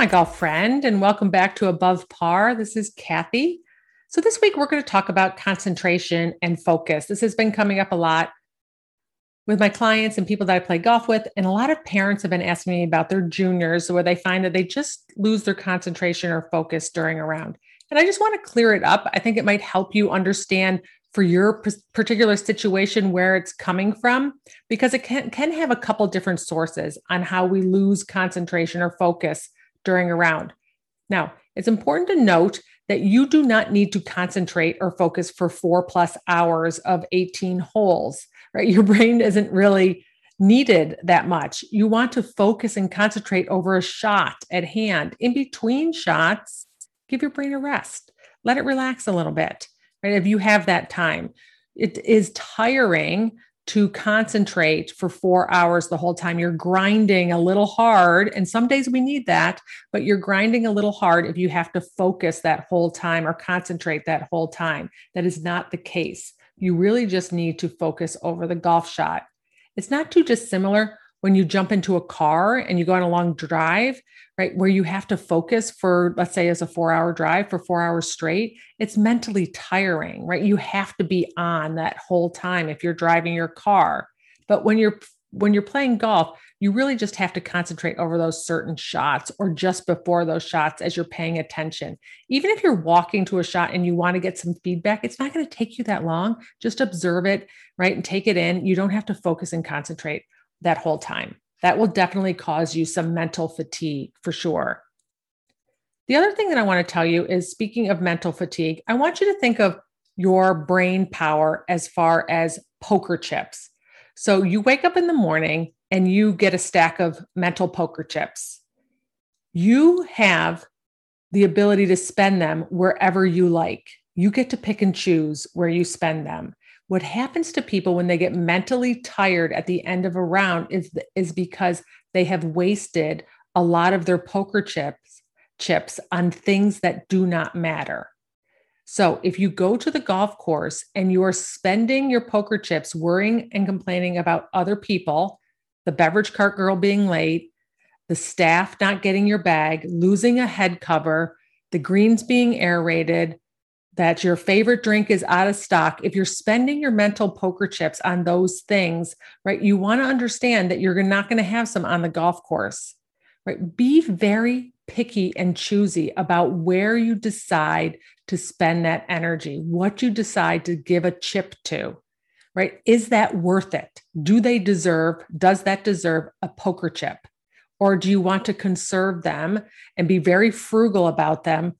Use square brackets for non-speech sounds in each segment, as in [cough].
My golf friend, and welcome back to Above Par. This is Kathy. So, this week we're going to talk about concentration and focus. This has been coming up a lot with my clients and people that I play golf with. And a lot of parents have been asking me about their juniors where they find that they just lose their concentration or focus during a round. And I just want to clear it up. I think it might help you understand for your particular situation where it's coming from because it can, can have a couple different sources on how we lose concentration or focus during a round. Now, it's important to note that you do not need to concentrate or focus for four plus hours of 18 holes, right? Your brain isn't really needed that much. You want to focus and concentrate over a shot at hand. In between shots, give your brain a rest. Let it relax a little bit, right? If you have that time, it is tiring to concentrate for four hours the whole time. You're grinding a little hard. And some days we need that, but you're grinding a little hard if you have to focus that whole time or concentrate that whole time. That is not the case. You really just need to focus over the golf shot. It's not too dissimilar when you jump into a car and you go on a long drive, right? Where you have to focus for, let's say, as a four hour drive for four hours straight, it's mentally tiring, right? You have to be on that whole time if you're driving your car. But when you're when you're playing golf, you really just have to concentrate over those certain shots or just before those shots as you're paying attention. Even if you're walking to a shot and you want to get some feedback, it's not going to take you that long. Just observe it, right? And take it in. You don't have to focus and concentrate that whole time. That will definitely cause you some mental fatigue for sure. The other thing that I want to tell you is speaking of mental fatigue, I want you to think of your brain power as far as poker chips. So you wake up in the morning and you get a stack of mental poker chips. You have the ability to spend them wherever you like. You get to pick and choose where you spend them what happens to people when they get mentally tired at the end of a round is is because they have wasted a lot of their poker chips chips on things that do not matter. So, if you go to the golf course and you are spending your poker chips worrying and complaining about other people, the beverage cart girl being late, the staff not getting your bag, losing a head cover, the greens being aerated, that your favorite drink is out of stock, if you're spending your mental poker chips on those things, right, you want to understand that you're not going to have some on the golf course, right? Be very picky and choosy about where you decide to spend that energy, what you decide to give a chip to, right? Is that worth it? Do they deserve, does that deserve a poker chip? Or do you want to conserve them and be very frugal about them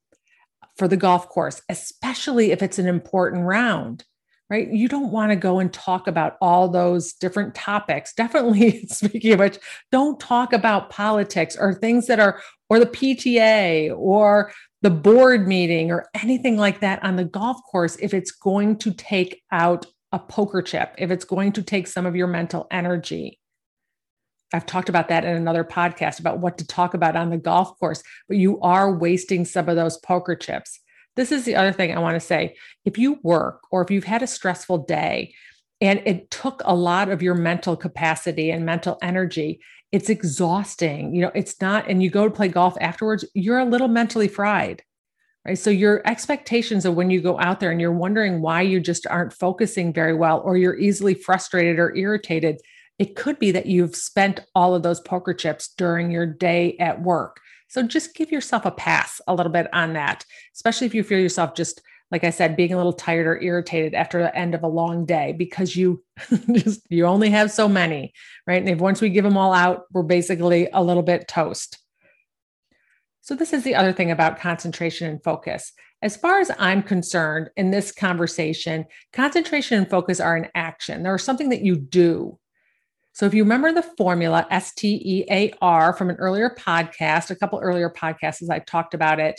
for the golf course, especially if it's an important round, right? You don't want to go and talk about all those different topics. [laughs] Definitely, speaking of which, don't talk about politics or things that are, or the PTA or the board meeting or anything like that on the golf course if it's going to take out a poker chip, if it's going to take some of your mental energy. I've talked about that in another podcast about what to talk about on the golf course, but you are wasting some of those poker chips. This is the other thing I want to say. If you work or if you've had a stressful day and it took a lot of your mental capacity and mental energy, it's exhausting. You know, it's not, and you go to play golf afterwards, you're a little mentally fried. Right. So your expectations of when you go out there and you're wondering why you just aren't focusing very well, or you're easily frustrated or irritated, it could be that you've spent all of those poker chips during your day at work. So just give yourself a pass a little bit on that, especially if you feel yourself just like I said, being a little tired or irritated after the end of a long day because you [laughs] just you only have so many, right? And if once we give them all out, we're basically a little bit toast. So this is the other thing about concentration and focus. As far as I'm concerned in this conversation, concentration and focus are an action. They're something that you do. So if you remember the formula S T E A R from an earlier podcast, a couple earlier podcasts as I've talked about it,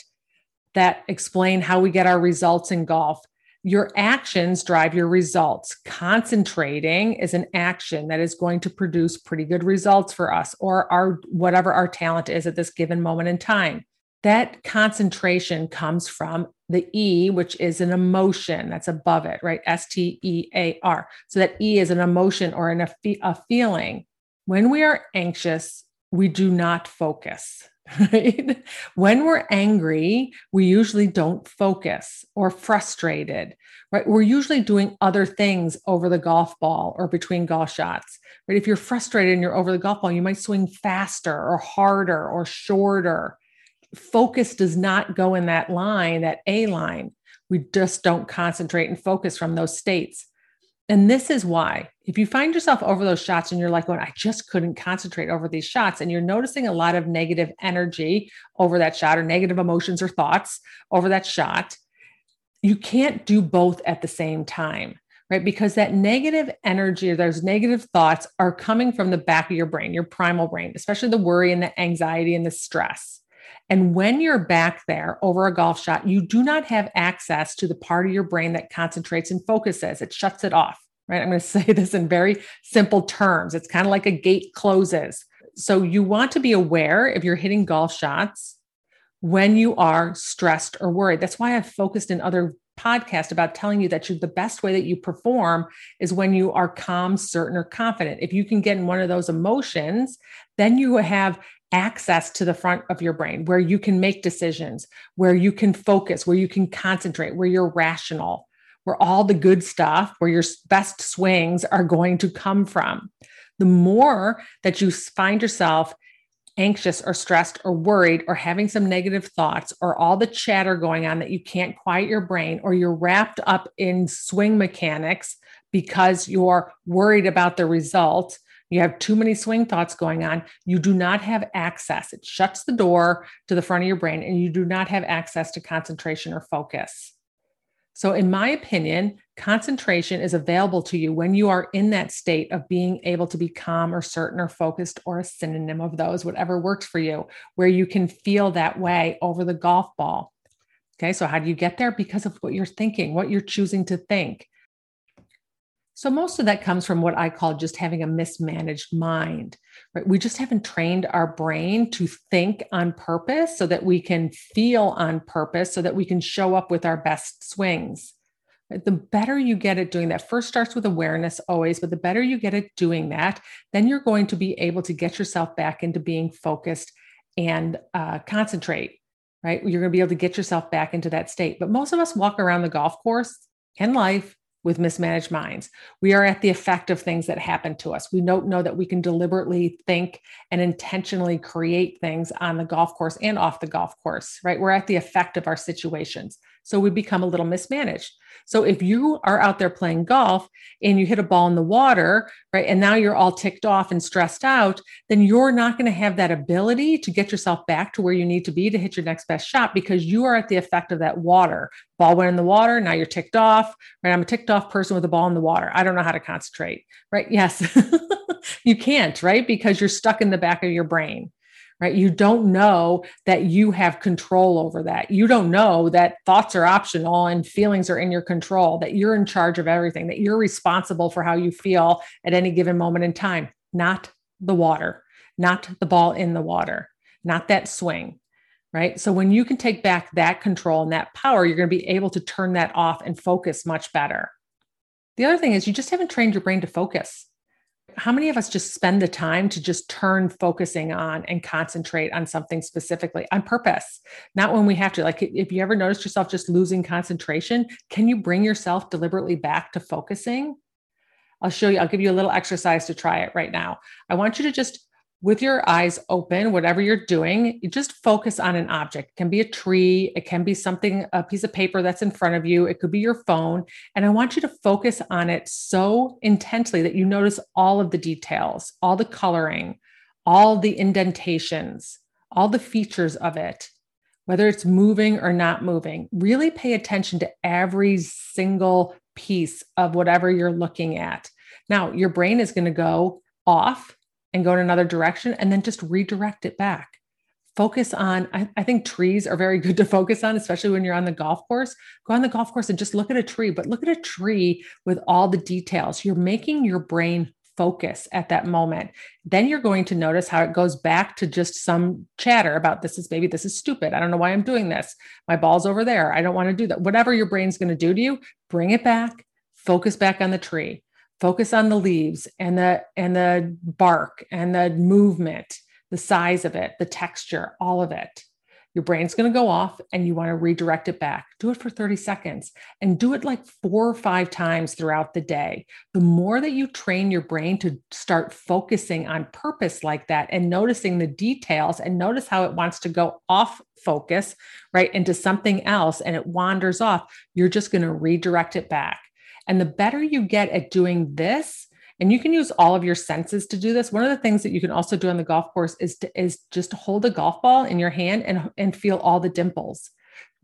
that explain how we get our results in golf. Your actions drive your results. Concentrating is an action that is going to produce pretty good results for us or our whatever our talent is at this given moment in time. That concentration comes from the E, which is an emotion that's above it, right? S T E A R. So that E is an emotion or an, a, a feeling. When we are anxious, we do not focus. [laughs] Right? When we're angry, we usually don't focus or frustrated, right? We're usually doing other things over the golf ball or between golf shots, right? If you're frustrated and you're over the golf ball, you might swing faster or harder or shorter. Focus does not go in that line, that A line. We just don't concentrate and focus from those states. And this is why, if you find yourself over those shots and you're like, going, I just couldn't concentrate over these shots, and you're noticing a lot of negative energy over that shot or negative emotions or thoughts over that shot, you can't do both at the same time, right? Because that negative energy or those negative thoughts are coming from the back of your brain, your primal brain, especially the worry and the anxiety and the stress. And when you're back there over a golf shot, you do not have access to the part of your brain that concentrates and focuses. It shuts it off, right? I'm going [laughs] to say this in very simple terms. It's kind of like a gate closes. So you want to be aware if you're hitting golf shots when you are stressed or worried. That's why I've focused in other podcasts about telling you that you, the best way that you perform is when you are calm, certain, or confident. If you can get in one of those emotions, then you have access to the front of your brain where you can make decisions, where you can focus, where you can concentrate, where you're rational, where all the good stuff, where your best swings are going to come from. The more that you find yourself anxious or stressed or worried or having some negative thoughts or all the chatter going on that you can't quiet your brain or you're wrapped up in swing mechanics because you're worried about the result you have too many swing thoughts going on. You do not have access. It shuts the door to the front of your brain, and you do not have access to concentration or focus. So, in my opinion, concentration is available to you when you are in that state of being able to be calm or certain or focused or a synonym of those, whatever works for you, where you can feel that way over the golf ball. Okay, so how do you get there? Because of what you're thinking, what you're choosing to think. So most of that comes from what I call just having a mismanaged mind. Right? We just haven't trained our brain to think on purpose so that we can feel on purpose so that we can show up with our best swings. The better you get at doing that, first starts with awareness always, but the better you get at doing that, then you're going to be able to get yourself back into being focused and uh, concentrate. Right? You're going to be able to get yourself back into that state. But most of us walk around the golf course and life with mismanaged minds. We are at the effect of things that happen to us. We don't know that we can deliberately think and intentionally create things on the golf course and off the golf course, right? We're at the effect of our situations. So we become a little mismanaged. So if you are out there playing golf and you hit a ball in the water, right, and now you're all ticked off and stressed out, then you're not going to have that ability to get yourself back to where you need to be to hit your next best shot because you are at the effect of that water. Ball went in the water, now you're ticked off, right? I'm a ticked off person with a ball in the water. I don't know how to concentrate, right? Yes. [laughs] you can't, right? Because you're stuck in the back of your brain right? You don't know that you have control over that. You don't know that thoughts are optional and feelings are in your control, that you're in charge of everything, that you're responsible for how you feel at any given moment in time, not the water, not the ball in the water, not that swing. Right. So when you can take back that control and that power, you're going to be able to turn that off and focus much better. The other thing is you just haven't trained your brain to focus how many of us just spend the time to just turn focusing on and concentrate on something specifically on purpose? Not when we have to like if you ever noticed yourself just losing concentration can you bring yourself deliberately back to focusing? I'll show you i'll give you a little exercise to try it right now. I want you to just with your eyes open, whatever you're doing, you just focus on an object. It can be a tree, it can be something, a piece of paper that's in front of you, it could be your phone. And I want you to focus on it so intensely that you notice all of the details, all the coloring, all the indentations, all the features of it, whether it's moving or not moving. Really pay attention to every single piece of whatever you're looking at. Now, your brain is going to go off and go in another direction and then just redirect it back. focus on I, I, think trees are very [laughs] good to focus on especially when you're on the golf course. Go on the golf course and just look at a tree but look at a tree with all the details. You're making your brain focus at that moment. Then you're going to notice how it goes back to just some chatter about this is maybe this is stupid. I don't know why i'm doing this. My ball's over there. I don't want to do that. Whatever your brain's going to do to you bring it back focus back on the tree focus on the leaves and the and the bark and the movement the size of it, the texture, all of it. Your brain's going to go off and you want to redirect it back. Do it for 30 seconds and do it like four or five times throughout the day. The more that you train your brain to start focusing on purpose like that and noticing the details and notice how it wants to go off focus, right, into something else and it wanders off, you're just going to redirect it back. And the better you get at doing this, and you can use all of your senses to do this one of the things that you can also do on the golf course is to is just hold a golf ball in your hand and and feel all the dimples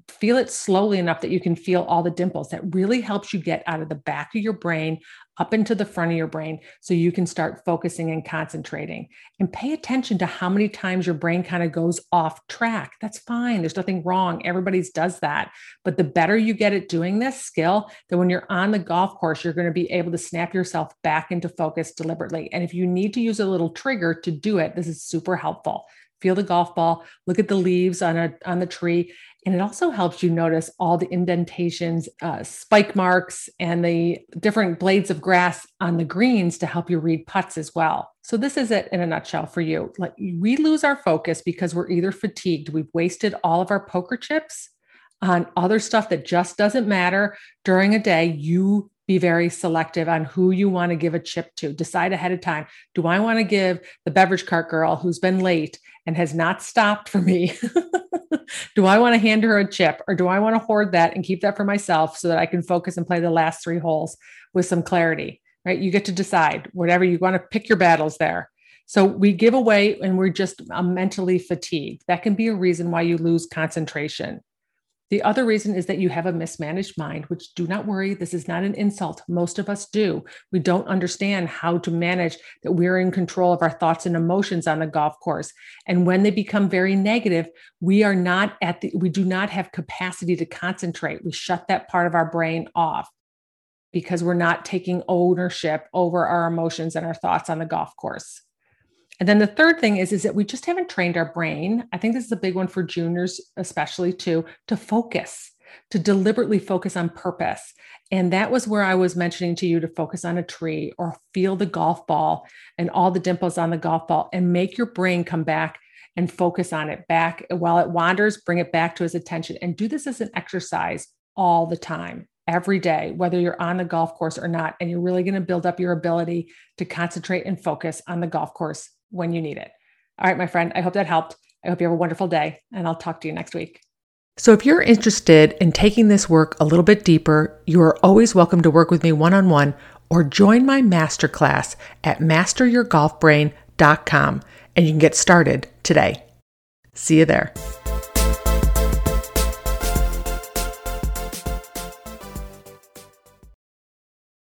feel it slowly enough that you can feel all the dimples. That really helps you get out of the back of your brain up into the front of your brain so you can start focusing and concentrating. And pay attention to how many times your brain kind of goes off track. That's fine. There's nothing wrong. Everybody's does that. But the better you get at doing this skill, that when you're on the golf course, you're going to be able to snap yourself back into focus deliberately. And if you need to use a little trigger to do it, this is super helpful feel the golf ball look at the leaves on a on the tree and it also helps you notice all the indentations, uh, spike marks, and the different blades of grass on the greens to help you read putts as well. So, this is it in a nutshell for you. Like, we lose our focus because we're either fatigued, we've wasted all of our poker chips on other stuff that just doesn't matter during a day. You be very selective on who you want to give a chip to. Decide ahead of time. Do I want to give the beverage cart girl who's been late and has not stopped for me [laughs] do I want to hand her a chip or do I want to hoard that and keep that for myself so that I can focus and play the last three holes with some clarity? Right. You get to decide whatever you want to pick your battles there. So we give away and we're just uh, mentally fatigued. That can be a reason why you lose concentration. The other reason is that you have a mismanaged mind, which do not worry, this is not an insult. Most of us do. We don't understand how to manage that we're in control of our thoughts and emotions on the golf course. And when they become very negative, we are not at the, we do not have capacity to concentrate. We shut that part of our brain off because we're not taking ownership over our emotions and our thoughts on the golf course. And then the third thing is, is that we just haven't trained our brain. I think this is a big one for juniors, especially too, to focus, to deliberately focus on purpose. And that was where I was mentioning to you to focus on a tree or feel the golf ball and all the dimples on the golf ball and make your brain come back and focus on it back while it wanders, bring it back to his attention and do this as an exercise all the time every day, whether you're on the golf course or not. And you're really going to build up your ability to concentrate and focus on the golf course when you need it. All right, my friend, I hope that helped. I hope you have a wonderful day, and I'll talk to you next week. So, if you're interested in taking this work a little bit deeper, you are always welcome to work with me one on one or join my masterclass at masteryourgolfbrain.com and you can get started today. See you there.